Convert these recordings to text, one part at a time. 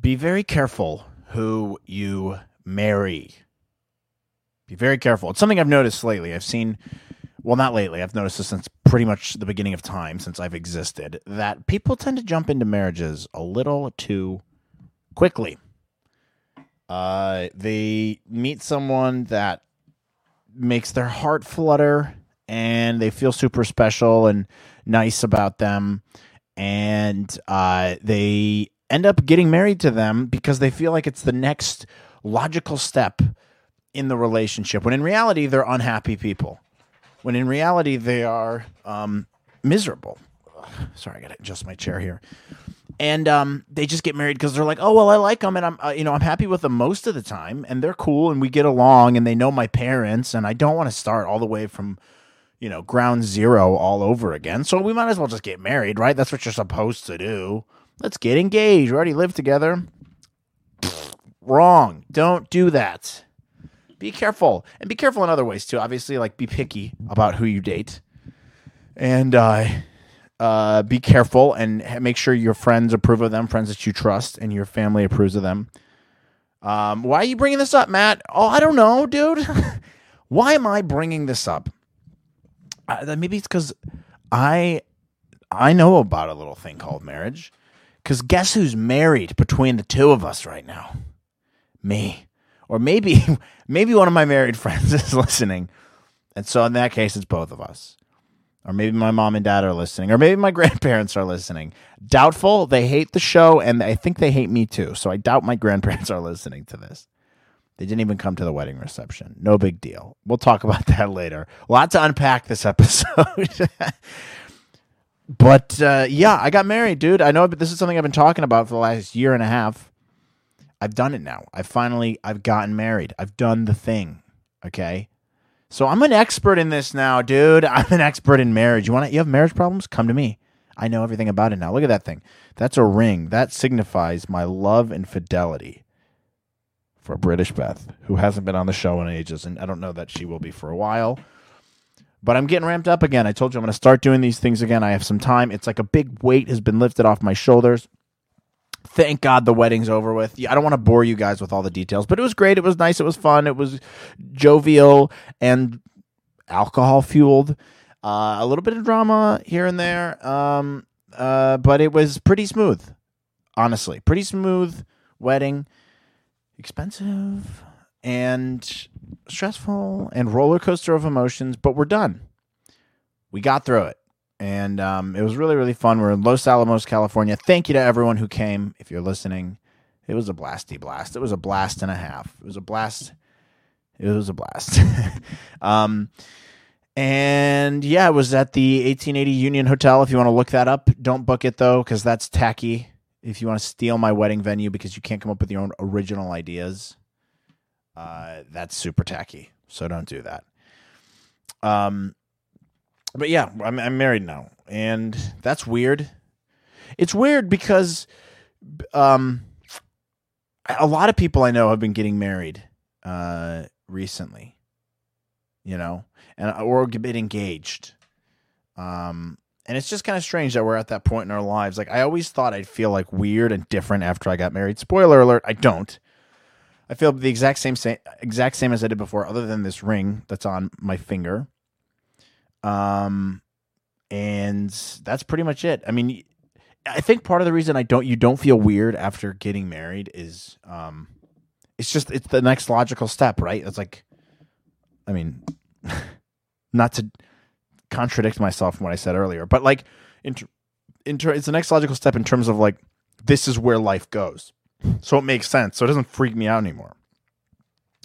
be very careful who you marry. Be very careful. It's something I've noticed lately. I've seen, well, not lately. I've noticed this since pretty much the beginning of time, since I've existed, that people tend to jump into marriages a little too quickly. Uh, they meet someone that makes their heart flutter and they feel super special and nice about them and uh, they end up getting married to them because they feel like it's the next logical step in the relationship when in reality they're unhappy people when in reality they are um, miserable sorry i gotta adjust my chair here and um, they just get married because they're like, oh well, I like them, and I'm uh, you know I'm happy with them most of the time, and they're cool, and we get along, and they know my parents, and I don't want to start all the way from you know ground zero all over again. So we might as well just get married, right? That's what you're supposed to do. Let's get engaged. We already live together. Wrong. Don't do that. Be careful, and be careful in other ways too. Obviously, like be picky about who you date, and uh, uh, be careful and make sure your friends approve of them, friends that you trust, and your family approves of them. Um, why are you bringing this up, Matt? Oh, I don't know, dude. why am I bringing this up? Uh, maybe it's because I I know about a little thing called marriage. Because guess who's married between the two of us right now? Me. Or maybe maybe one of my married friends is listening. And so in that case, it's both of us or maybe my mom and dad are listening, or maybe my grandparents are listening. Doubtful. They hate the show, and I think they hate me too. So I doubt my grandparents are listening to this. They didn't even come to the wedding reception. No big deal. We'll talk about that later. A lot to unpack this episode. But uh, yeah, I got married, dude. I know but this is something I've been talking about for the last year and a half. I've done it now. I finally I've gotten married. I've done the thing. Okay. So I'm an expert in this now, dude. I'm an expert in marriage. You want to, you have marriage problems? Come to me. I know everything about it now. Look at that thing. That's a ring. That signifies my love and fidelity for British Beth, who hasn't been on the show in ages, and I don't know that she will be for a while. But I'm getting ramped up again. I told you I'm going to start doing these things again. I have some time. It's like a big weight has been lifted off my shoulders thank God the wedding's over with. I don't want to bore you guys with all the details, but it was great. It was nice. It was fun. It was jovial and alcohol fueled. Uh, a little bit of drama here and there, um, uh, but it was pretty smooth. Honestly, pretty smooth wedding. Expensive and stressful and roller coaster of emotions, but we're done. We got through it and um, it was really really fun. We're in Los Alamos, California. Thank you to everyone who came. If you're listening, it was a blasty blast. It was a blast and a half. It was a blast. It was a blast. um, and yeah, it was at the 1880 Union Hotel. If you want to look that up, don't book it though, because that's tacky. If you want to steal my wedding venue because you can't come up with your own original ideas, uh, that's super tacky. So don't do that. Um, but yeah, I'm, I'm married now, and that's weird. It's weird because um, a lot of people I know have been getting married uh, recently, you know, and or get engaged. Um, and it's just kind of strange that we're at that point in our lives. Like I always thought I'd feel like weird and different after I got married. Spoiler alert: I don't. I feel the exact same, exact same as I did before, other than this ring that's on my finger. Um, and that's pretty much it. I mean, I think part of the reason I don't you don't feel weird after getting married is um, it's just it's the next logical step, right? It's like, I mean, not to contradict myself from what I said earlier, but like, in, in it's the next logical step in terms of like this is where life goes, so it makes sense. So it doesn't freak me out anymore.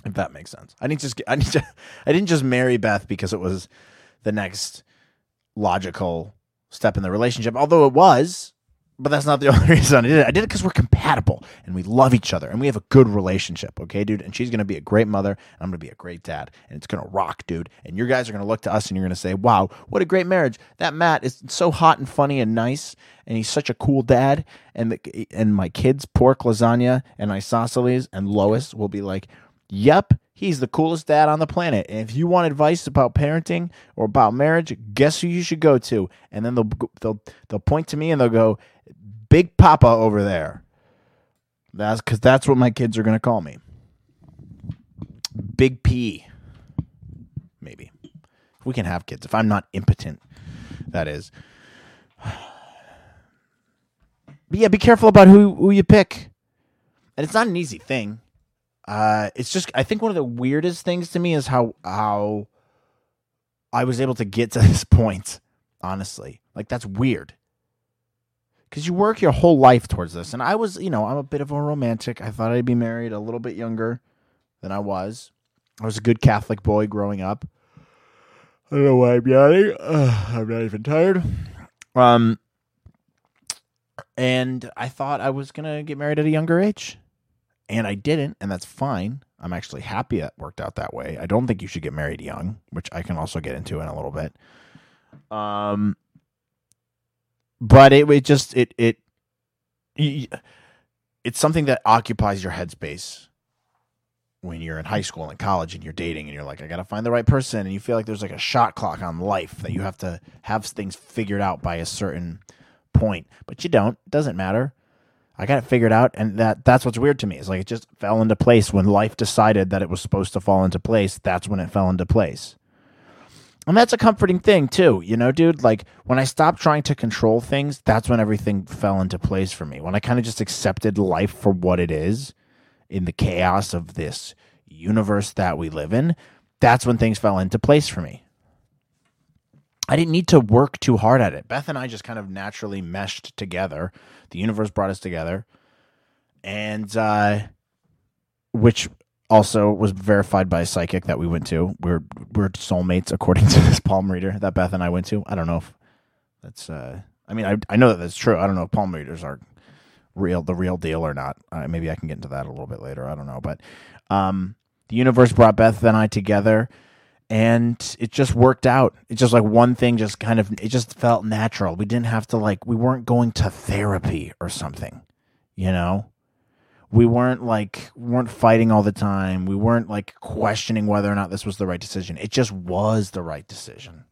If that makes sense, I didn't just I didn't just, I didn't just marry Beth because it was the next logical step in the relationship. Although it was, but that's not the only reason I did it. I did it because we're compatible and we love each other and we have a good relationship. Okay, dude. And she's gonna be a great mother. And I'm gonna be a great dad. And it's gonna rock, dude. And your guys are gonna look to us and you're gonna say, "Wow, what a great marriage! That Matt is so hot and funny and nice, and he's such a cool dad." And the, and my kids, pork lasagna and isosceles and Lois will be like, "Yep." He's the coolest dad on the planet. And if you want advice about parenting or about marriage, guess who you should go to? And then they'll they'll they'll point to me and they'll go, "Big Papa over there." That's because that's what my kids are going to call me. Big P. Maybe. We can have kids. If I'm not impotent, that is. But yeah, be careful about who, who you pick. And it's not an easy thing. Uh, it's just I think one of the weirdest things to me is how how I was able to get to this point, honestly. Like that's weird. Cuz you work your whole life towards this. And I was, you know, I'm a bit of a romantic. I thought I'd be married a little bit younger than I was. I was a good Catholic boy growing up. I don't know why I'm yawning. Uh, I'm not even tired. Um and I thought I was going to get married at a younger age. And I didn't, and that's fine. I'm actually happy it worked out that way. I don't think you should get married young, which I can also get into in a little bit. Um, but it, it just it it it's something that occupies your headspace when you're in high school and college and you're dating and you're like, I gotta find the right person, and you feel like there's like a shot clock on life that you have to have things figured out by a certain point, but you don't. It doesn't matter. I got it figured out, and that that's what's weird to me. Is like it just fell into place when life decided that it was supposed to fall into place. That's when it fell into place, and that's a comforting thing too. You know, dude. Like when I stopped trying to control things, that's when everything fell into place for me. When I kind of just accepted life for what it is, in the chaos of this universe that we live in, that's when things fell into place for me. I didn't need to work too hard at it. Beth and I just kind of naturally meshed together. The universe brought us together, and uh, which also was verified by a psychic that we went to. We're we're soulmates according to this palm reader that Beth and I went to. I don't know if that's. Uh, I mean, I I know that that's true. I don't know if palm readers are real, the real deal or not. Uh, maybe I can get into that a little bit later. I don't know, but um, the universe brought Beth and I together and it just worked out. It just like one thing just kind of it just felt natural. We didn't have to like we weren't going to therapy or something, you know? We weren't like weren't fighting all the time. We weren't like questioning whether or not this was the right decision. It just was the right decision.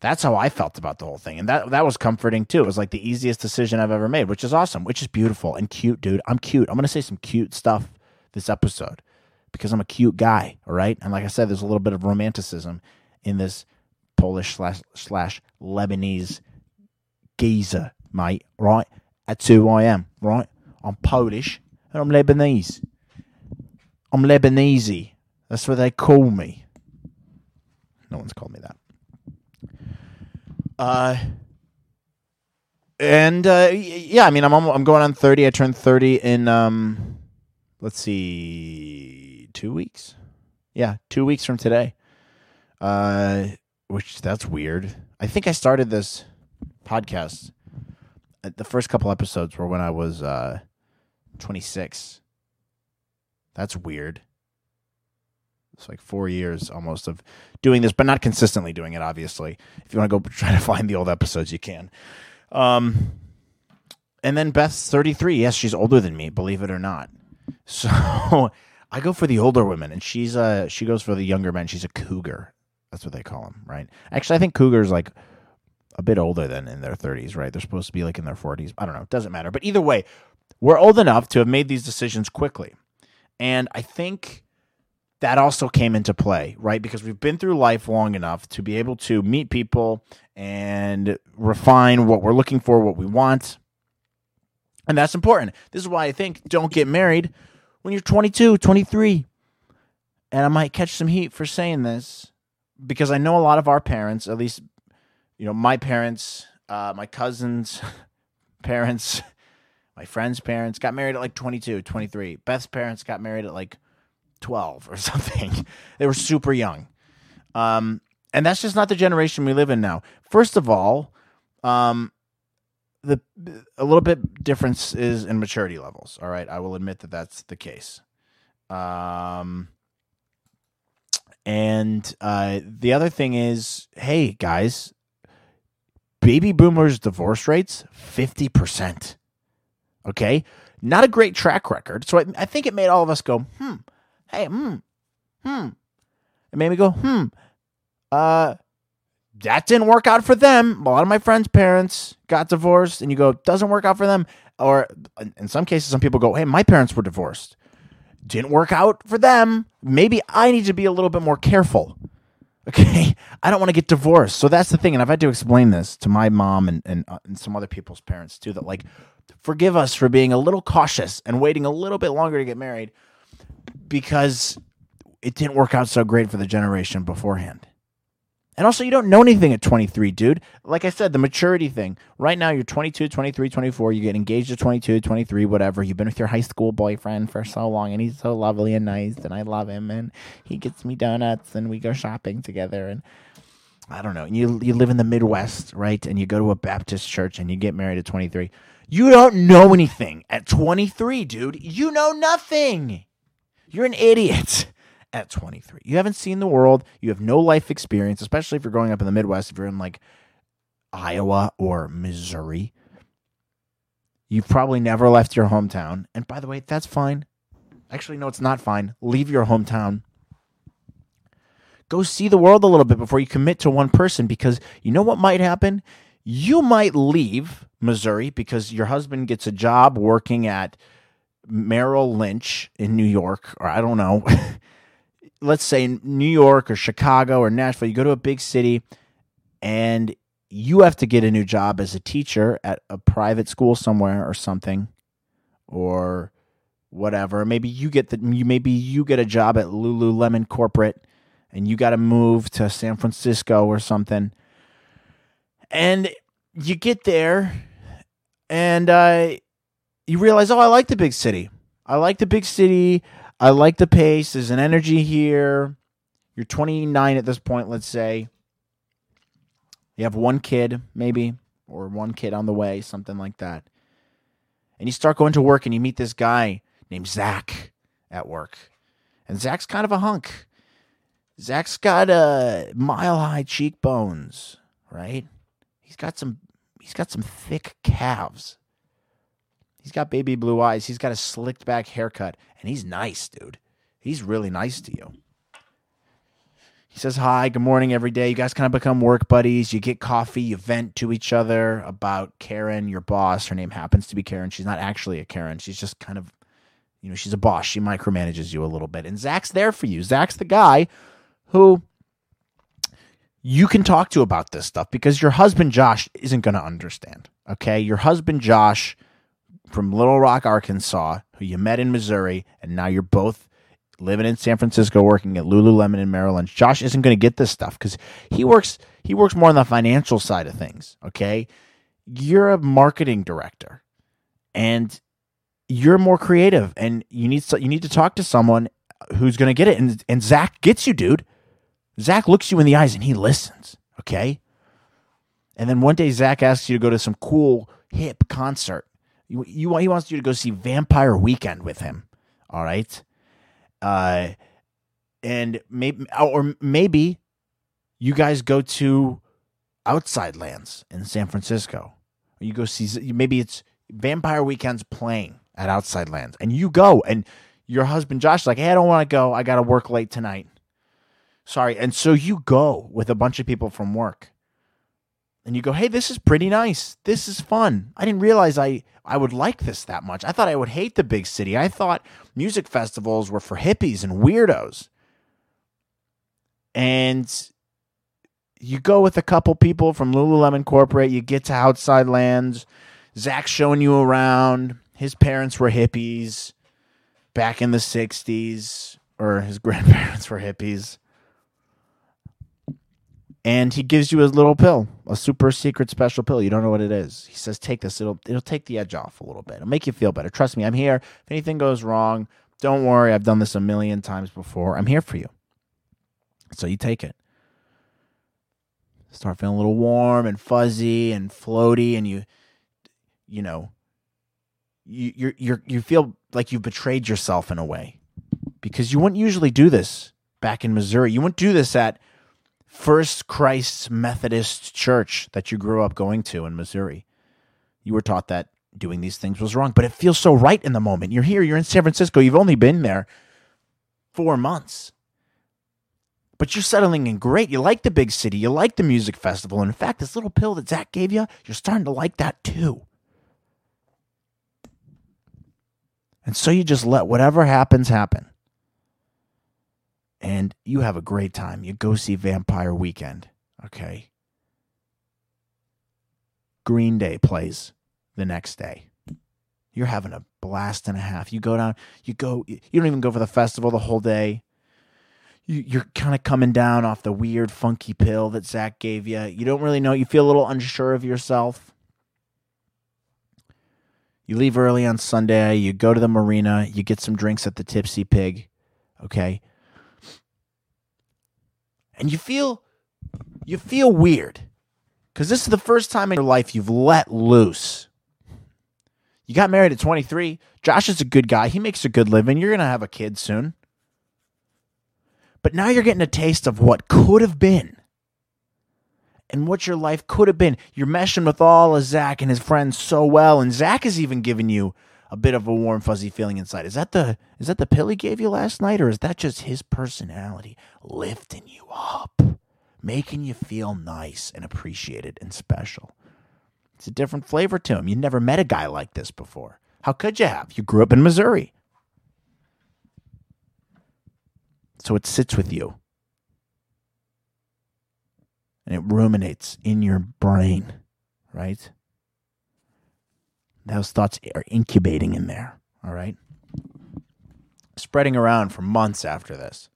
That's how I felt about the whole thing. And that that was comforting too. It was like the easiest decision I've ever made, which is awesome, which is beautiful and cute, dude. I'm cute. I'm going to say some cute stuff this episode because I'm a cute guy, all right? And like I said, there's a little bit of romanticism in this Polish slash, slash Lebanese geezer, mate, right? That's who I am, right? I'm Polish and I'm Lebanese. I'm Lebanese. That's what they call me. No one's called me that. Uh, and uh, yeah, I mean, I'm I'm going on thirty. I turned thirty in um, let's see, two weeks. Yeah, two weeks from today. Uh, which that's weird. I think I started this podcast. Uh, the first couple episodes were when I was uh, 26. That's weird. It's like four years almost of doing this, but not consistently doing it. Obviously, if you want to go try to find the old episodes, you can. Um, and then Beth's 33. Yes, she's older than me, believe it or not. So I go for the older women, and she's uh she goes for the younger men. She's a cougar. That's what they call them, right? Actually, I think cougars like a bit older than in their 30s, right? They're supposed to be like in their 40s. I don't know. It doesn't matter. But either way, we're old enough to have made these decisions quickly. And I think that also came into play, right? Because we've been through life long enough to be able to meet people and refine what we're looking for, what we want. And that's important. This is why I think don't get married when you're 22, 23. And I might catch some heat for saying this because I know a lot of our parents, at least, you know, my parents, uh, my cousins' parents, my friends' parents got married at like 22, 23. Beth's parents got married at like 12 or something. they were super young. Um, and that's just not the generation we live in now. First of all, um, the a little bit difference is in maturity levels. All right, I will admit that that's the case. Um, and uh, the other thing is, hey guys, baby boomers divorce rates fifty percent. Okay, not a great track record. So I, I, think it made all of us go, hmm, hey, hmm, hmm. It made me go, hmm. Uh, that didn't work out for them. A lot of my friends' parents got divorced, and you go, doesn't work out for them. Or in some cases, some people go, hey, my parents were divorced. Didn't work out for them. Maybe I need to be a little bit more careful. Okay. I don't want to get divorced. So that's the thing. And I've had to explain this to my mom and, and, uh, and some other people's parents too that, like, forgive us for being a little cautious and waiting a little bit longer to get married because it didn't work out so great for the generation beforehand. And also, you don't know anything at 23, dude. Like I said, the maturity thing. Right now, you're 22, 23, 24. You get engaged at 22, 23, whatever. You've been with your high school boyfriend for so long, and he's so lovely and nice, and I love him, and he gets me donuts, and we go shopping together. And I don't know. You, you live in the Midwest, right? And you go to a Baptist church, and you get married at 23. You don't know anything at 23, dude. You know nothing. You're an idiot at 23. You haven't seen the world. You have no life experience, especially if you're growing up in the Midwest, if you're in like Iowa or Missouri. You've probably never left your hometown. And by the way, that's fine. Actually, no, it's not fine. Leave your hometown. Go see the world a little bit before you commit to one person because you know what might happen? You might leave Missouri because your husband gets a job working at Merrill Lynch in New York, or I don't know. let's say New York or Chicago or Nashville, you go to a big city and you have to get a new job as a teacher at a private school somewhere or something or whatever. Maybe you get the maybe you get a job at Lululemon corporate and you got to move to San Francisco or something. And you get there and uh, you realize, oh, I like the big city. I like the big city. I like the pace. There's an energy here. You're 29 at this point, let's say. You have one kid, maybe, or one kid on the way, something like that. And you start going to work and you meet this guy named Zach at work. And Zach's kind of a hunk. Zach's got uh, mile high cheekbones, right? He's got some he's got some thick calves. He's got baby blue eyes. He's got a slicked back haircut, and he's nice, dude. He's really nice to you. He says hi, good morning every day. You guys kind of become work buddies. You get coffee, you vent to each other about Karen, your boss. Her name happens to be Karen. She's not actually a Karen. She's just kind of, you know, she's a boss. She micromanages you a little bit. And Zach's there for you. Zach's the guy who you can talk to about this stuff because your husband Josh isn't going to understand. Okay? Your husband Josh from Little Rock, Arkansas, who you met in Missouri, and now you're both living in San Francisco, working at Lululemon in Maryland. Josh isn't going to get this stuff because he works he works more on the financial side of things. Okay, you're a marketing director, and you're more creative, and you need you need to talk to someone who's going to get it. And and Zach gets you, dude. Zach looks you in the eyes and he listens. Okay. And then one day Zach asks you to go to some cool hip concert you, you he wants you to go see Vampire Weekend with him. All right. Uh, and maybe or maybe you guys go to Outside Lands in San Francisco. You go see maybe it's Vampire Weekend's playing at Outside Lands, and you go, and your husband Josh is like, "Hey, I don't want to go. I got to work late tonight." Sorry, and so you go with a bunch of people from work, and you go, "Hey, this is pretty nice. This is fun. I didn't realize I I would like this that much. I thought I would hate the big city. I thought music festivals were for hippies and weirdos." And you go with a couple people from Lululemon Corporate, you get to outside lands, Zach's showing you around. His parents were hippies back in the 60s, or his grandparents were hippies and he gives you a little pill, a super secret special pill. You don't know what it is. He says, "Take this. It'll it'll take the edge off a little bit. It'll make you feel better. Trust me, I'm here. If anything goes wrong, don't worry. I've done this a million times before. I'm here for you." So you take it. Start feeling a little warm and fuzzy and floaty, and you, you know, you you you you feel like you've betrayed yourself in a way because you wouldn't usually do this back in Missouri. You wouldn't do this at First Christ's Methodist Church that you grew up going to in Missouri. You were taught that doing these things was wrong, but it feels so right in the moment. You're here, you're in San Francisco, you've only been there four months. But you're settling in great. You like the big city. You like the music festival. And in fact, this little pill that Zach gave you, you're starting to like that too. And so you just let whatever happens happen. And you have a great time. You go see Vampire Weekend. Okay. Green Day plays the next day. You're having a blast and a half. You go down, you go, you don't even go for the festival the whole day you, are kind of coming down off the weird, funky pill that Zach gave you. You don't really know. You feel a little unsure of yourself. You leave early on Sunday. You go to the marina. You get some drinks at the Tipsy Pig. Okay. And you feel, you feel weird because this is the first time in your life you've let loose. You got married at 23. Josh is a good guy. He makes a good living. You're going to have a kid soon. But now you're getting a taste of what could have been and what your life could have been. You're meshing with all of Zach and his friends so well, and Zach is even giving you a bit of a warm, fuzzy feeling inside. Is that the is that the pill he gave you last night, or is that just his personality lifting you up, making you feel nice and appreciated and special? It's a different flavor to him. You never met a guy like this before. How could you have? You grew up in Missouri. So it sits with you. And it ruminates in your brain, right? Those thoughts are incubating in there, all right? Spreading around for months after this.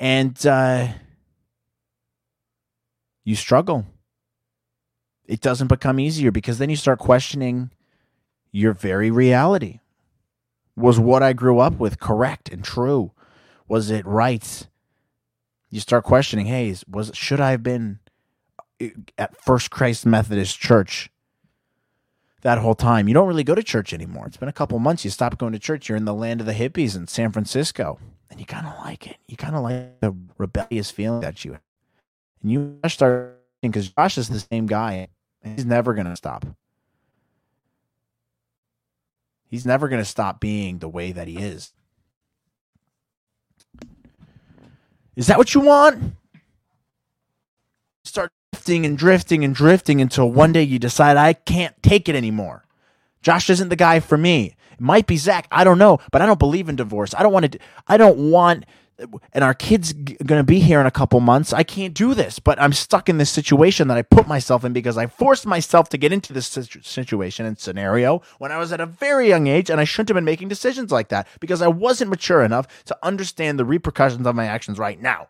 And uh, you struggle. It doesn't become easier because then you start questioning your very reality. Was what I grew up with correct and true? Was it right? You start questioning, hey, was should I have been uh, at First Christ Methodist Church that whole time? You don't really go to church anymore. It's been a couple months. You stopped going to church. You're in the land of the hippies in San Francisco, and you kind of like it. You kind of like the rebellious feeling that you, have. and you start because Josh is the same guy. He's never gonna stop. He's never gonna stop being the way that he is. Is that what you want? Start drifting and drifting and drifting until one day you decide, I can't take it anymore. Josh isn't the guy for me. It might be Zach. I don't know, but I don't believe in divorce. I don't want to, I don't want and our kid's g- going to be here in a couple months. I can't do this, but I'm stuck in this situation that I put myself in because I forced myself to get into this situation and scenario when I was at a very young age, and I shouldn't have been making decisions like that because I wasn't mature enough to understand the repercussions of my actions right now.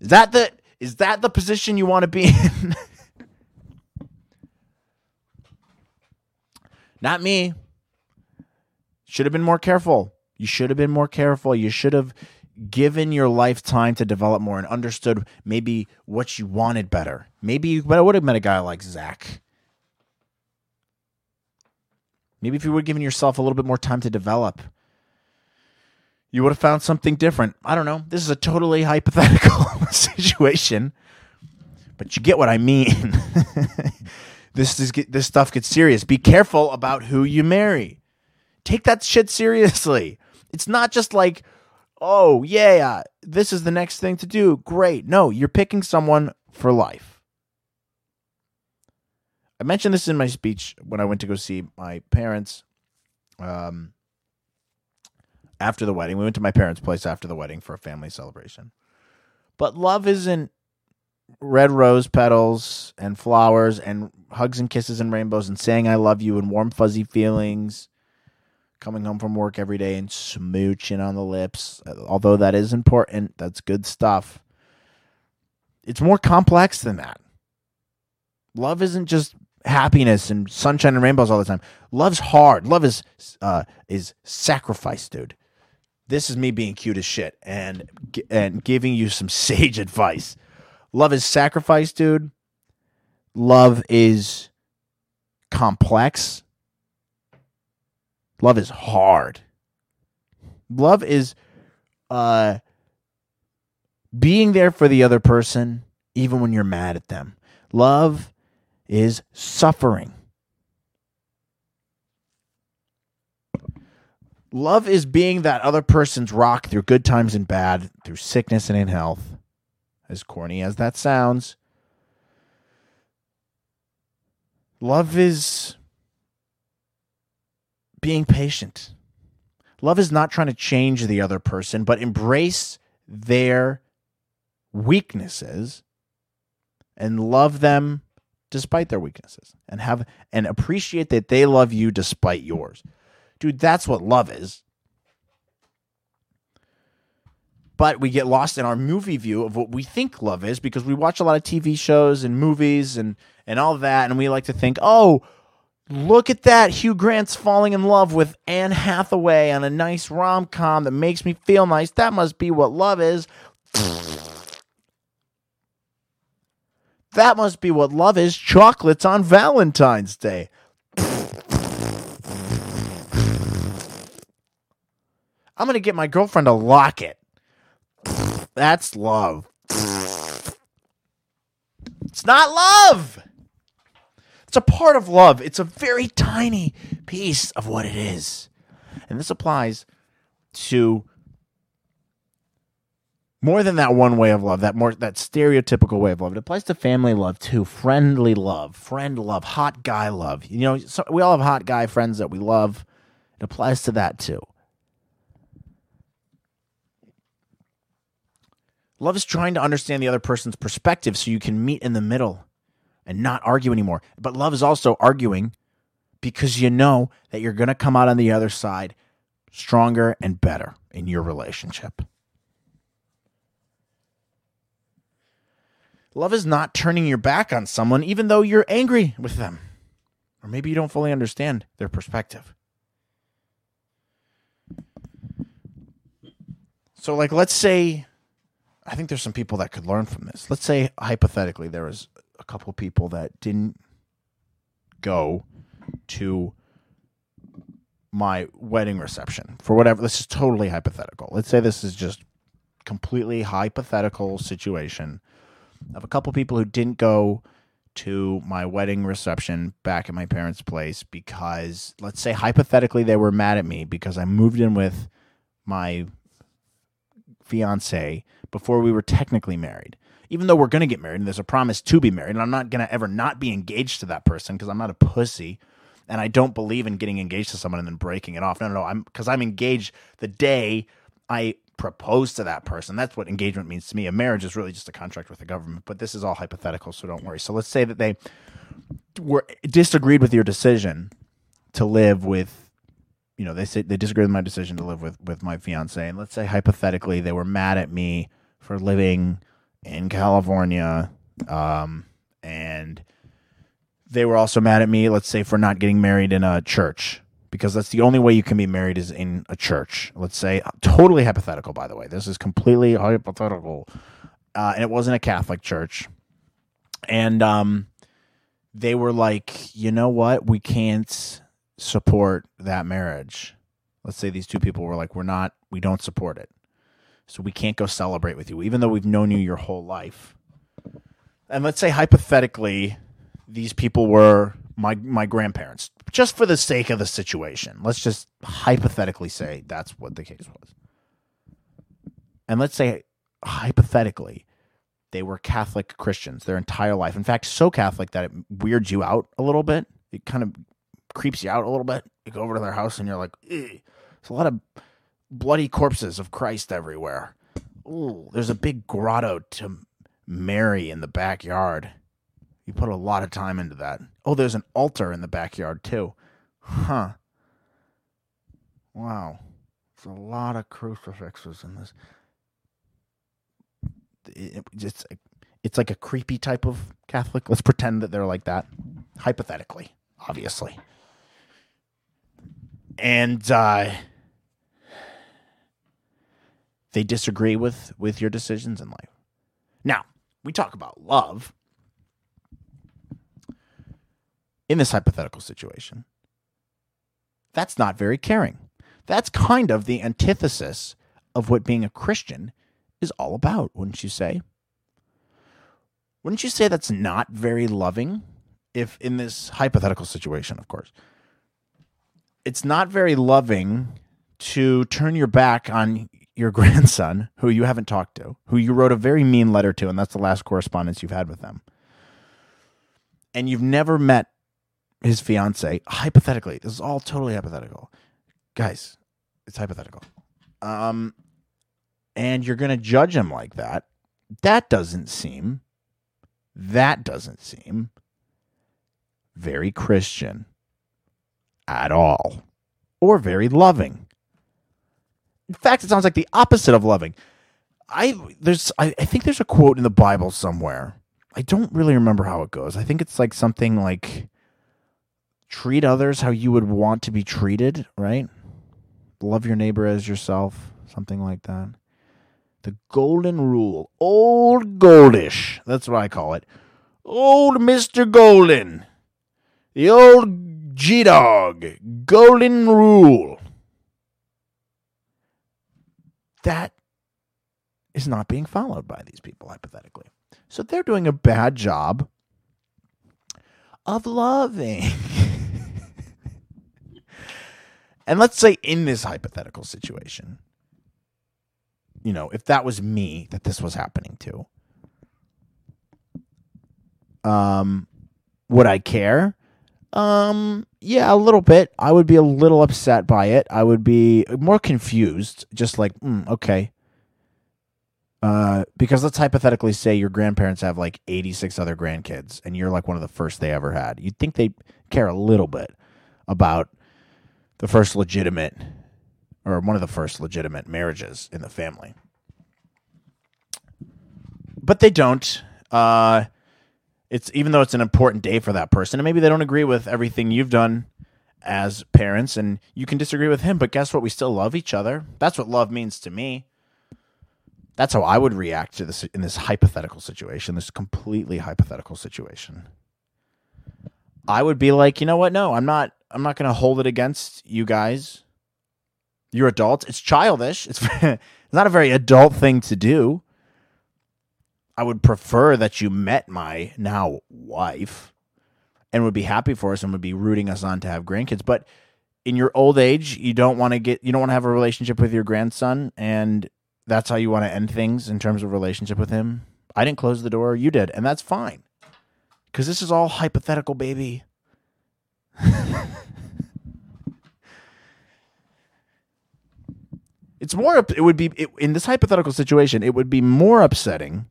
Is that the is that the position you want to be in? Not me. Should have been more careful. You should have been more careful. You should have given your life time to develop more and understood maybe what you wanted better. Maybe you would have met a guy like Zach. Maybe if you would have given yourself a little bit more time to develop, you would have found something different. I don't know. This is a totally hypothetical situation, but you get what I mean. this is this stuff gets serious. Be careful about who you marry. Take that shit seriously. It's not just like, oh, yeah, this is the next thing to do. Great. No, you're picking someone for life. I mentioned this in my speech when I went to go see my parents um, after the wedding. We went to my parents' place after the wedding for a family celebration. But love isn't red rose petals and flowers and hugs and kisses and rainbows and saying I love you and warm, fuzzy feelings coming home from work every day and smooching on the lips. Although that is important, that's good stuff. It's more complex than that. Love isn't just happiness and sunshine and rainbows all the time. Love's hard. Love is uh, is sacrifice, dude. This is me being cute as shit and and giving you some sage advice. Love is sacrifice, dude. Love is complex Love is hard. Love is uh being there for the other person even when you're mad at them. Love is suffering. Love is being that other person's rock through good times and bad, through sickness and in health. As corny as that sounds, love is being patient. Love is not trying to change the other person, but embrace their weaknesses and love them despite their weaknesses and have and appreciate that they love you despite yours. Dude, that's what love is. But we get lost in our movie view of what we think love is because we watch a lot of TV shows and movies and and all that and we like to think, "Oh, look at that. Hugh Grant's falling in love with Anne Hathaway on a nice rom-com that makes me feel nice. That must be what love is." That must be what love is. Chocolates on Valentine's Day. I'm going to get my girlfriend a locket. That's love. It's not love. It's a part of love. It's a very tiny piece of what it is. And this applies to more than that one way of love, that more that stereotypical way of love. It applies to family love too, friendly love, friend love, hot guy love. You know, so we all have hot guy friends that we love. It applies to that too. Love is trying to understand the other person's perspective so you can meet in the middle and not argue anymore. But love is also arguing because you know that you're going to come out on the other side stronger and better in your relationship. Love is not turning your back on someone even though you're angry with them. Or maybe you don't fully understand their perspective. So, like, let's say I think there's some people that could learn from this. Let's say hypothetically there was a couple people that didn't go to my wedding reception for whatever this is totally hypothetical. Let's say this is just completely hypothetical situation of a couple people who didn't go to my wedding reception back at my parents' place because let's say hypothetically they were mad at me because I moved in with my fiance before we were technically married. Even though we're going to get married and there's a promise to be married, and I'm not going to ever not be engaged to that person because I'm not a pussy and I don't believe in getting engaged to someone and then breaking it off. No, no, no. I'm because I'm engaged the day I propose to that person. That's what engagement means to me. A marriage is really just a contract with the government, but this is all hypothetical, so don't worry. So let's say that they were disagreed with your decision to live with you know, they say they disagree with my decision to live with with my fiance, and let's say hypothetically they were mad at me for living in California, um, and they were also mad at me, let's say, for not getting married in a church because that's the only way you can be married is in a church. Let's say, totally hypothetical, by the way. This is completely hypothetical, uh, and it wasn't a Catholic church, and um, they were like, you know what, we can't support that marriage. Let's say these two people were like, we're not, we don't support it. So we can't go celebrate with you, even though we've known you your whole life. And let's say hypothetically, these people were my my grandparents, just for the sake of the situation. Let's just hypothetically say that's what the case was. And let's say hypothetically, they were Catholic Christians their entire life. In fact, so Catholic that it weirds you out a little bit. It kind of creeps you out a little bit. You go over to their house and you're like, there's a lot of bloody corpses of Christ everywhere. Ooh, there's a big grotto to Mary in the backyard. You put a lot of time into that. Oh, there's an altar in the backyard too. Huh. Wow. There's a lot of crucifixes in this. It, it's it's like a creepy type of Catholic. Let's pretend that they're like that, hypothetically, obviously and uh, they disagree with with your decisions in life. Now, we talk about love in this hypothetical situation. That's not very caring. That's kind of the antithesis of what being a Christian is all about, wouldn't you say? Wouldn't you say that's not very loving? If in this hypothetical situation, of course, it's not very loving to turn your back on your grandson, who you haven't talked to, who you wrote a very mean letter to, and that's the last correspondence you've had with them, and you've never met his fiance, hypothetically, this is all totally hypothetical. Guys, it's hypothetical. Um, and you're going to judge him like that. That doesn't seem, that doesn't seem very Christian at all or very loving. In fact, it sounds like the opposite of loving. I there's I, I think there's a quote in the Bible somewhere. I don't really remember how it goes. I think it's like something like treat others how you would want to be treated, right? Love your neighbor as yourself, something like that. The golden rule. Old Goldish. That's what I call it. Old Mr. Golden. The old G Dog. Golden rule. That is not being followed by these people, hypothetically. So they're doing a bad job of loving. and let's say in this hypothetical situation, you know, if that was me that this was happening to, um, would I care? Um, yeah, a little bit. I would be a little upset by it. I would be more confused, just like, mm, okay. Uh, because let's hypothetically say your grandparents have like 86 other grandkids and you're like one of the first they ever had. You'd think they care a little bit about the first legitimate or one of the first legitimate marriages in the family. But they don't. Uh, it's even though it's an important day for that person, and maybe they don't agree with everything you've done as parents, and you can disagree with him. But guess what? We still love each other. That's what love means to me. That's how I would react to this in this hypothetical situation, this completely hypothetical situation. I would be like, you know what? No, I'm not. I'm not going to hold it against you guys. You're adults. It's childish. It's it's not a very adult thing to do. I would prefer that you met my now wife and would be happy for us and would be rooting us on to have grandkids. But in your old age, you don't want to get you don't want to have a relationship with your grandson and that's how you want to end things in terms of relationship with him. I didn't close the door, you did, and that's fine. Cuz this is all hypothetical, baby. it's more it would be it, in this hypothetical situation, it would be more upsetting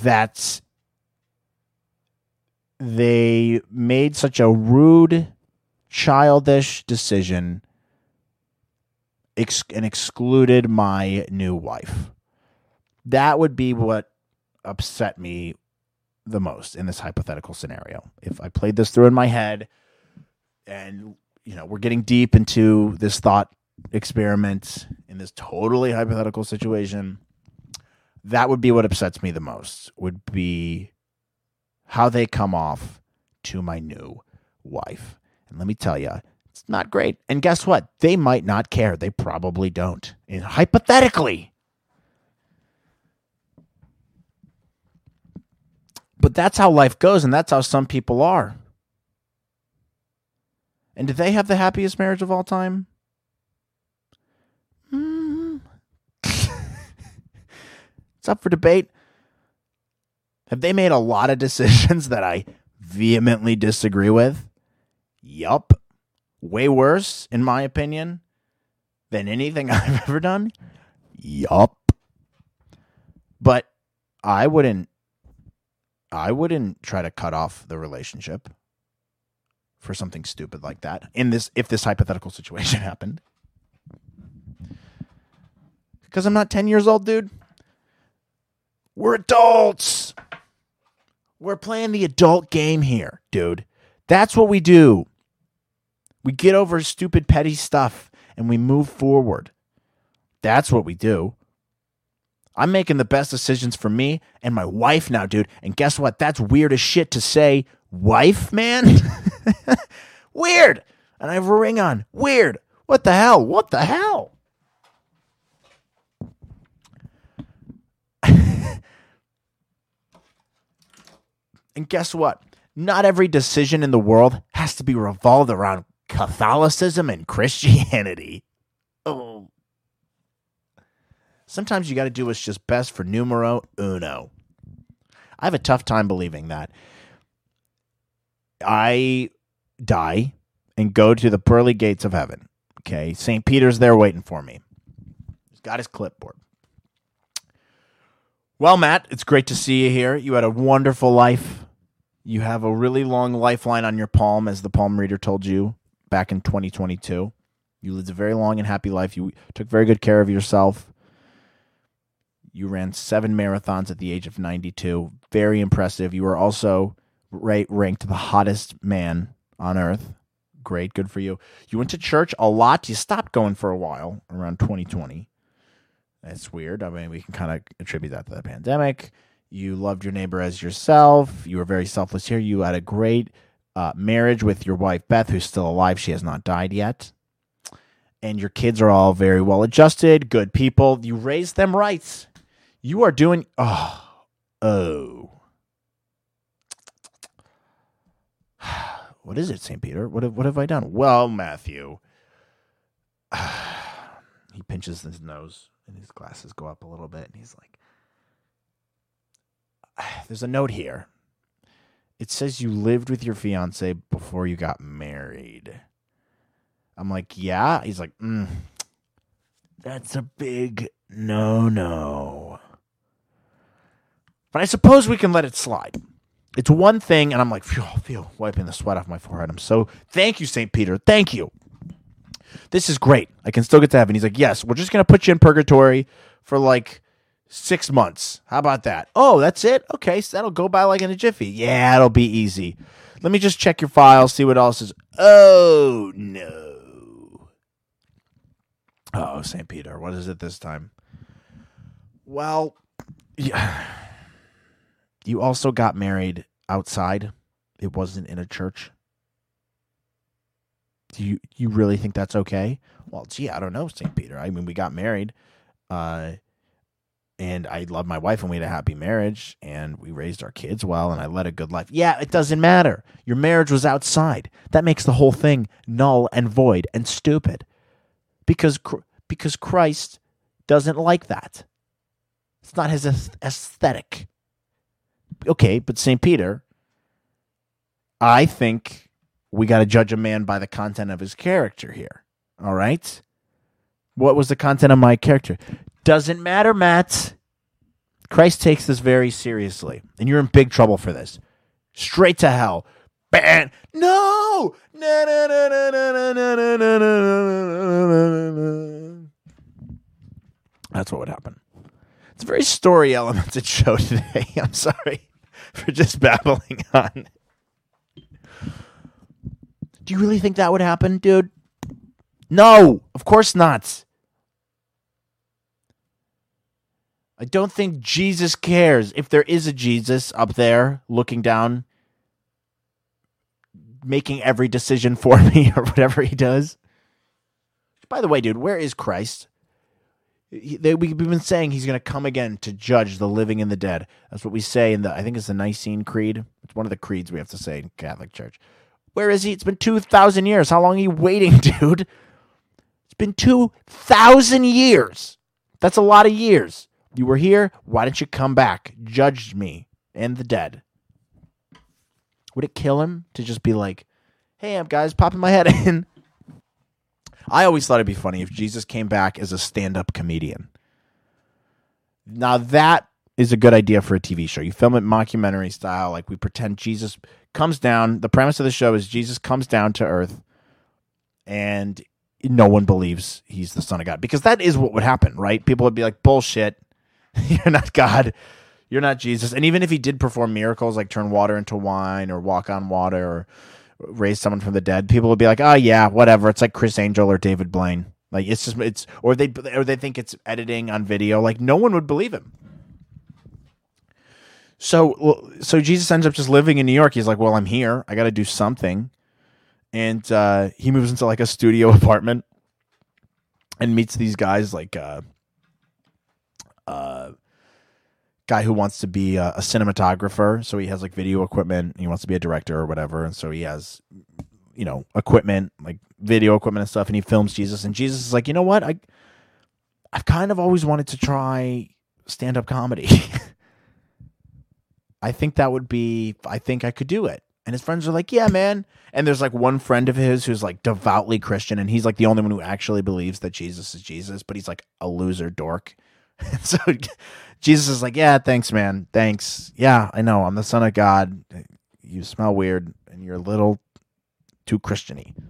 that they made such a rude, childish decision ex- and excluded my new wife. That would be what upset me the most in this hypothetical scenario. If I played this through in my head and you know, we're getting deep into this thought experiment in this totally hypothetical situation, that would be what upsets me the most. Would be how they come off to my new wife. And let me tell you, it's not great. And guess what? They might not care. They probably don't. And hypothetically. But that's how life goes, and that's how some people are. And do they have the happiest marriage of all time? It's up for debate. Have they made a lot of decisions that I vehemently disagree with? Yup. Way worse, in my opinion, than anything I've ever done? Yup. But I wouldn't I wouldn't try to cut off the relationship for something stupid like that in this if this hypothetical situation happened. Cuz I'm not 10 years old, dude. We're adults. We're playing the adult game here, dude. That's what we do. We get over stupid, petty stuff and we move forward. That's what we do. I'm making the best decisions for me and my wife now, dude. And guess what? That's weird as shit to say, wife, man. weird. And I have a ring on. Weird. What the hell? What the hell? And guess what? Not every decision in the world has to be revolved around Catholicism and Christianity. Oh. Sometimes you got to do what's just best for numero uno. I have a tough time believing that. I die and go to the pearly gates of heaven. Okay. St. Peter's there waiting for me. He's got his clipboard. Well, Matt, it's great to see you here. You had a wonderful life. You have a really long lifeline on your palm, as the palm reader told you back in 2022. You lived a very long and happy life. You took very good care of yourself. You ran seven marathons at the age of 92. Very impressive. You were also ra- ranked the hottest man on earth. Great. Good for you. You went to church a lot. You stopped going for a while around 2020. That's weird. I mean, we can kind of attribute that to the pandemic. You loved your neighbor as yourself. You were very selfless here. You had a great uh, marriage with your wife, Beth, who's still alive. She has not died yet. And your kids are all very well adjusted, good people. You raised them right. You are doing. Oh. Oh. What is it, St. Peter? What have, what have I done? Well, Matthew. he pinches his nose and his glasses go up a little bit and he's like there's a note here. It says you lived with your fiance before you got married. I'm like yeah? He's like mm, that's a big no no but i suppose we can let it slide. It's one thing and i'm like phew, phew, wiping the sweat off my forehead. I'm so thank you st peter. Thank you this is great. I can still get to heaven. He's like, yes, we're just going to put you in purgatory for like six months. How about that? Oh, that's it? Okay, so that'll go by like in a jiffy. Yeah, it'll be easy. Let me just check your file, see what else is. Oh, no. Oh, St. Peter. What is it this time? Well, yeah. You also got married outside. It wasn't in a church. Do you you really think that's okay? Well, gee, I don't know, St. Peter. I mean, we got married, uh, and I love my wife, and we had a happy marriage, and we raised our kids well, and I led a good life. Yeah, it doesn't matter. Your marriage was outside. That makes the whole thing null and void and stupid, because because Christ doesn't like that. It's not his aesthetic. Okay, but St. Peter, I think we got to judge a man by the content of his character here. All right? What was the content of my character? Doesn't matter, Matt. Christ takes this very seriously, and you're in big trouble for this. Straight to hell. Ban. No. That's what would happen. It's a very story elemented show today. I'm sorry for just babbling on. You really think that would happen, dude? No, of course not. I don't think Jesus cares if there is a Jesus up there looking down, making every decision for me or whatever he does. By the way, dude, where is Christ? We've been saying he's going to come again to judge the living and the dead. That's what we say in the, I think it's the Nicene Creed. It's one of the creeds we have to say in Catholic Church. Where is he? It's been 2,000 years. How long are you waiting, dude? It's been 2,000 years. That's a lot of years. You were here. Why didn't you come back? Judge me and the dead. Would it kill him to just be like, hey, I'm guys popping my head in? I always thought it'd be funny if Jesus came back as a stand up comedian. Now, that is a good idea for a TV show. You film it mockumentary style, like we pretend Jesus comes down. The premise of the show is Jesus comes down to earth and no one believes he's the son of God because that is what would happen, right? People would be like, bullshit. You're not God. You're not Jesus. And even if he did perform miracles like turn water into wine or walk on water or raise someone from the dead, people would be like, oh, yeah, whatever. It's like Criss Angel or David Blaine. Like it's just it's or they or they think it's editing on video. Like no one would believe him. So so Jesus ends up just living in New York. He's like, well, I'm here. I got to do something, and uh, he moves into like a studio apartment and meets these guys like uh, uh, guy who wants to be a, a, cinematographer. So he has like video equipment. he wants to be a director or whatever, and so he has you know equipment like video equipment and stuff, and he films Jesus, and Jesus is like, you know what, I I've kind of always wanted to try stand up comedy. I think that would be. I think I could do it. And his friends are like, yeah, man. And there's like one friend of his who's like devoutly Christian, and he's like the only one who actually believes that Jesus is Jesus, but he's like a loser dork. so Jesus is like, yeah, thanks, man. Thanks. Yeah, I know. I'm the son of God. You smell weird, and you're a little too Christiany.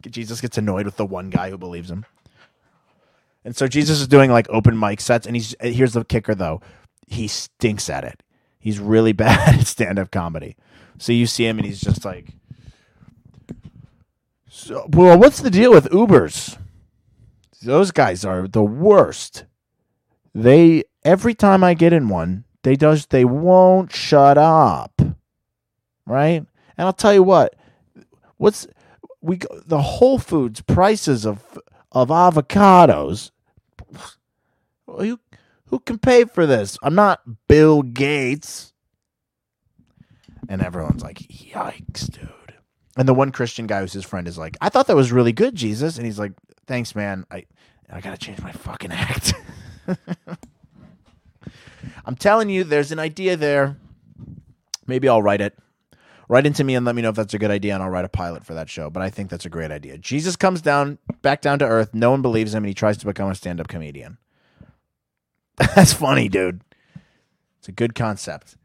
Jesus gets annoyed with the one guy who believes him. And so Jesus is doing like open mic sets, and he's here's the kicker though, he stinks at it. He's really bad at stand up comedy. So you see him, and he's just like, so, well, what's the deal with Ubers? Those guys are the worst. They every time I get in one, they does they won't shut up. Right? And I'll tell you what, what's we the Whole Foods prices of of avocados. Who who can pay for this? I'm not Bill Gates. And everyone's like, "Yikes, dude!" And the one Christian guy who's his friend is like, "I thought that was really good, Jesus." And he's like, "Thanks, man. I I gotta change my fucking act." I'm telling you, there's an idea there. Maybe I'll write it. Write into me and let me know if that's a good idea, and I'll write a pilot for that show. But I think that's a great idea. Jesus comes down, back down to earth. No one believes him, and he tries to become a stand up comedian. that's funny, dude. It's a good concept.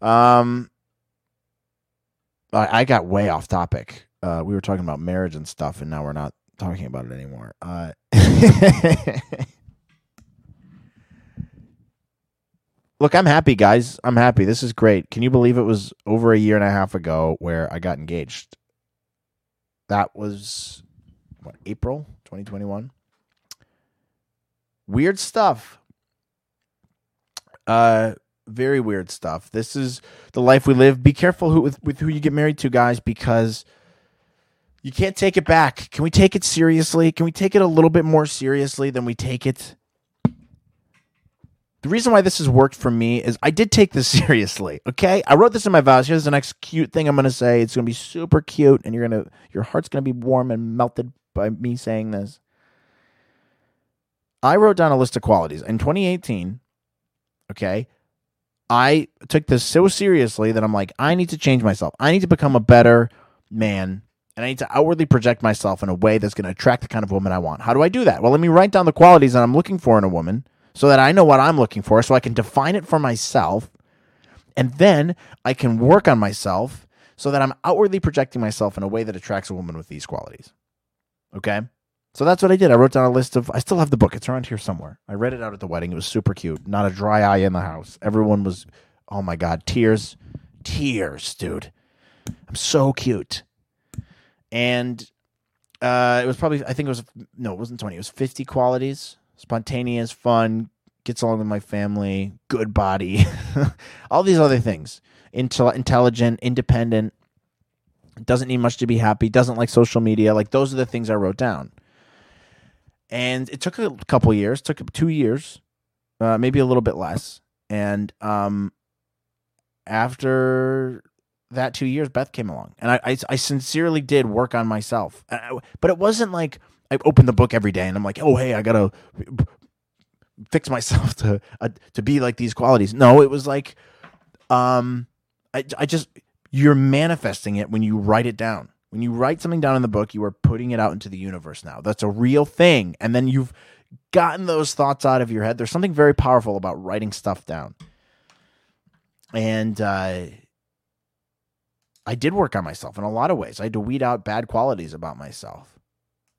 Um, I, I got way off topic. Uh, we were talking about marriage and stuff, and now we're not talking about it anymore. Uh, Look, I'm happy, guys. I'm happy. This is great. Can you believe it was over a year and a half ago where I got engaged? That was what April 2021. Weird stuff. Uh very weird stuff. This is the life we live. Be careful who with, with who you get married to, guys, because you can't take it back. Can we take it seriously? Can we take it a little bit more seriously than we take it the reason why this has worked for me is I did take this seriously. Okay, I wrote this in my vows. Here's the next cute thing I'm to say. It's to be super cute, and you're gonna your heart's to be warm and melted by me saying this. I wrote down a list of qualities in 2018. Okay, I took this so seriously that I'm like, I need to change myself. I need to become a better man, and I need to outwardly project myself in a way that's going to attract the kind of woman I want. How do I do that? Well, let me write down the qualities that I'm looking for in a woman so that I know what I'm looking for, so I can define it for myself. And then I can work on myself so that I'm outwardly projecting myself in a way that attracts a woman with these qualities. Okay? So that's what I did. I wrote down a list of, I still have the book. It's around here somewhere. I read it out at the wedding. It was super cute. Not a dry eye in the house. Everyone was, oh my God, tears. Tears, dude. I'm so cute. And uh, it was probably, I think it was, no, it wasn't 20. It was 50 qualities spontaneous, fun, gets along with my family, good body, all these other things. Intel- intelligent, independent, doesn't need much to be happy, doesn't like social media. Like those are the things I wrote down. And it took a couple years, took two years, uh, maybe a little bit less. And um, after that two years, Beth came along, and I, I, I sincerely did work on myself. but it wasn't like I opened the book every day and I'm like, oh hey, I gotta fix myself to uh, to be like these qualities. No, it was like, um, I I just you're manifesting it when you write it down. When you write something down in the book, you are putting it out into the universe now. That's a real thing, and then you've gotten those thoughts out of your head. There's something very powerful about writing stuff down, and. uh I did work on myself in a lot of ways. I had to weed out bad qualities about myself.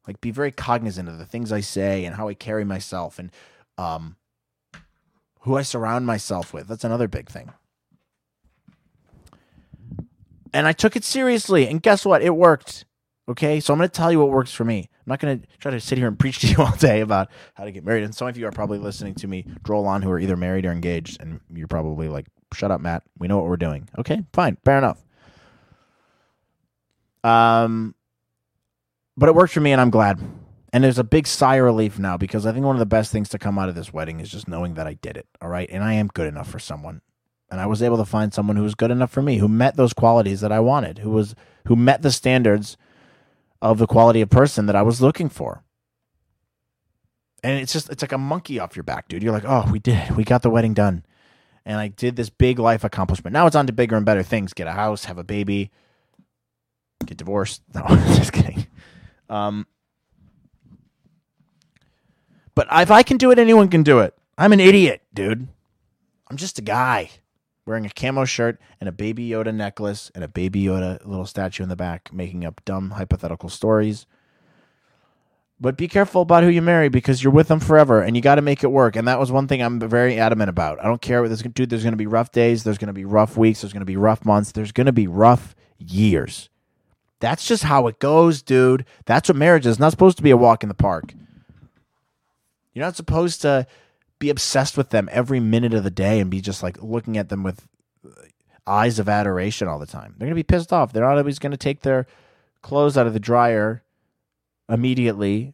Like be very cognizant of the things I say and how I carry myself and um who I surround myself with. That's another big thing. And I took it seriously, and guess what? It worked. Okay, so I'm going to tell you what works for me. I'm not going to try to sit here and preach to you all day about how to get married. And some of you are probably listening to me droll on who are either married or engaged, and you're probably like, "Shut up, Matt. We know what we're doing." Okay, fine, fair enough. Um, but it worked for me, and I'm glad. And there's a big sigh of relief now because I think one of the best things to come out of this wedding is just knowing that I did it. All right. And I am good enough for someone. And I was able to find someone who was good enough for me, who met those qualities that I wanted, who was who met the standards of the quality of person that I was looking for. And it's just it's like a monkey off your back, dude. You're like, "Oh, we did. We got the wedding done." And I did this big life accomplishment. Now it's on to bigger and better things. Get a house, have a baby, get divorced. No, just kidding. Um, but if I can do it, anyone can do it. I'm an idiot, dude. I'm just a guy wearing a camo shirt and a baby Yoda necklace and a baby Yoda little statue in the back, making up dumb hypothetical stories. But be careful about who you marry because you're with them forever and you got to make it work. And that was one thing I'm very adamant about. I don't care what this dude. There's going to be rough days. There's going to be rough weeks. There's going to be rough months. There's going to be rough years. That's just how it goes, dude. That's what marriage is. It's not supposed to be a walk in the park. You're not supposed to be obsessed with them every minute of the day and be just like looking at them with uh, eyes of adoration all the time. They're going to be pissed off. They're not always going to take their clothes out of the dryer immediately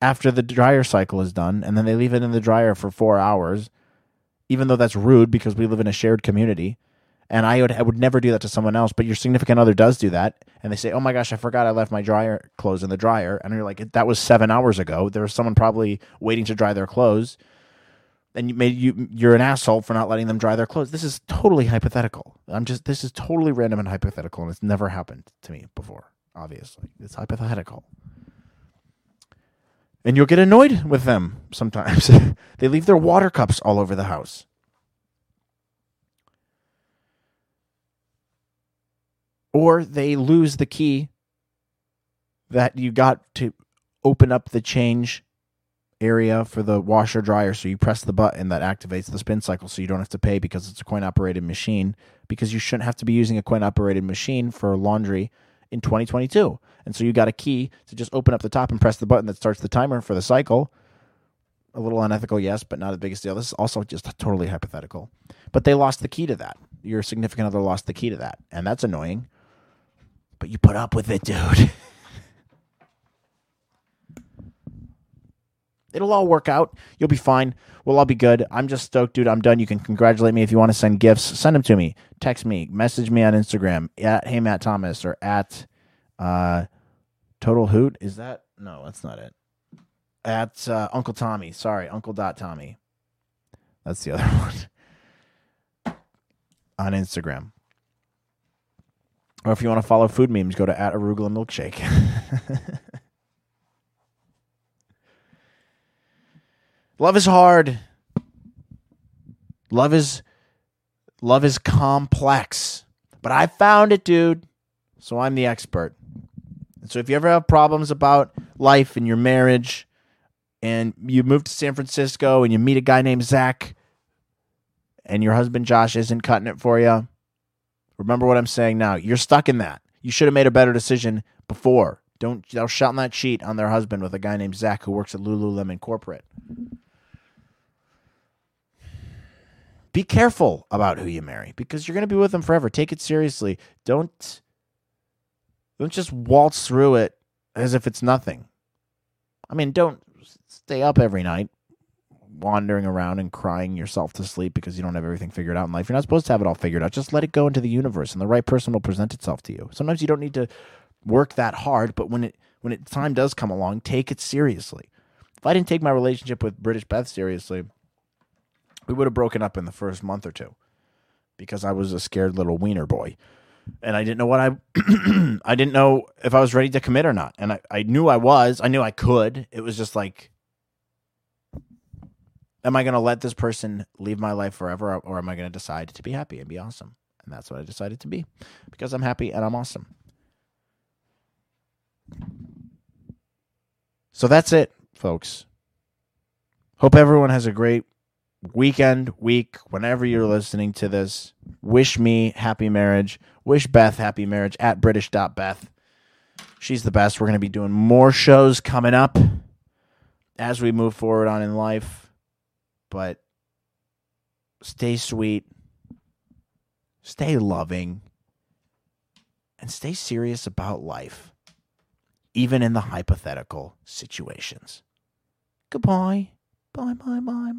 after the dryer cycle is done and then they leave it in the dryer for 4 hours even though that's rude because we live in a shared community and I would I would never do that to someone else, but your significant other does do that, and they say, "Oh my gosh, I forgot I left my dryer clothes in the dryer," and you're like, "That was seven hours ago." There was someone probably waiting to dry their clothes, and you made you you're an asshole for not letting them dry their clothes. This is totally hypothetical. I'm just this is totally random and hypothetical, and it's never happened to me before. Obviously, it's hypothetical. And you'll get annoyed with them sometimes. they leave their water cups all over the house. Or they lose the key that you got to open up the change area for the washer dryer. So you press the button that activates the spin cycle so you don't have to pay because it's a coin operated machine because you shouldn't have to be using a coin operated machine for laundry in 2022 and so you got a key to just open up the top and press the button that starts the timer for the cycle. A little unethical yes but not the biggest deal. This is also just totally hypothetical. But they lost the key to that. Your significant other lost the key to that and that's annoying but you put up with it, dude. It'll all work out. You'll be fine. We'll all be good. I'm just stoked, dude. I'm done. You can congratulate me if you want to send gifts. Send them to me. Text me. Message me on Instagram at Hey Matt Thomas or at uh, Total Hoot. Is that no? That's not it. At uh, Uncle Tommy. Sorry, Uncle Dot Tommy. That's the other one on Instagram. Or if you want to follow food memes, go to at arugula milkshake. love is hard. Love is love is complex. But I found it, dude. So I'm the expert. And so if you ever have problems about life and your marriage and you move to San Francisco and you meet a guy named Zach and your husband Josh isn't cutting it for you, Remember what I'm saying now. You're stuck in that. You should have made a better decision before. Don't they'll shout that cheat on their husband with a guy named Zach who works at Lululemon corporate. Be careful about who you marry because you're going to be with them forever. Take it seriously. Don't don't just waltz through it as if it's nothing. I mean, don't stay up every night wandering around and crying yourself to sleep because you don't have everything figured out in life. You're not supposed to have it all figured out. Just let it go into the universe, and the right person will present itself to you. Sometimes you don't need to work that hard, but when it when it time does come along, take it seriously. If I didn't take my relationship with British Beth seriously, we would have broken up in the first month or two because I was a scared little wiener boy. And I didn't know what I I didn't know if I was ready to commit or not. And I, I knew I was. I knew I could. It was just like am I going to let this person leave my life forever or am I going to decide to be happy and be awesome? And that's what I decided to be because I'm happy and I'm awesome. So that's it, folks. Hope everyone has a great weekend, week, whenever you're listening to this. Wish me happy marriage. Wish Beth happy marriage at British.Beth. She's the best. We're going to be doing more shows coming up as we move forward on in life but stay sweet, stay loving, and stay serious about life, even in the hypothetical situations. Goodbye. Bye, bye, bye.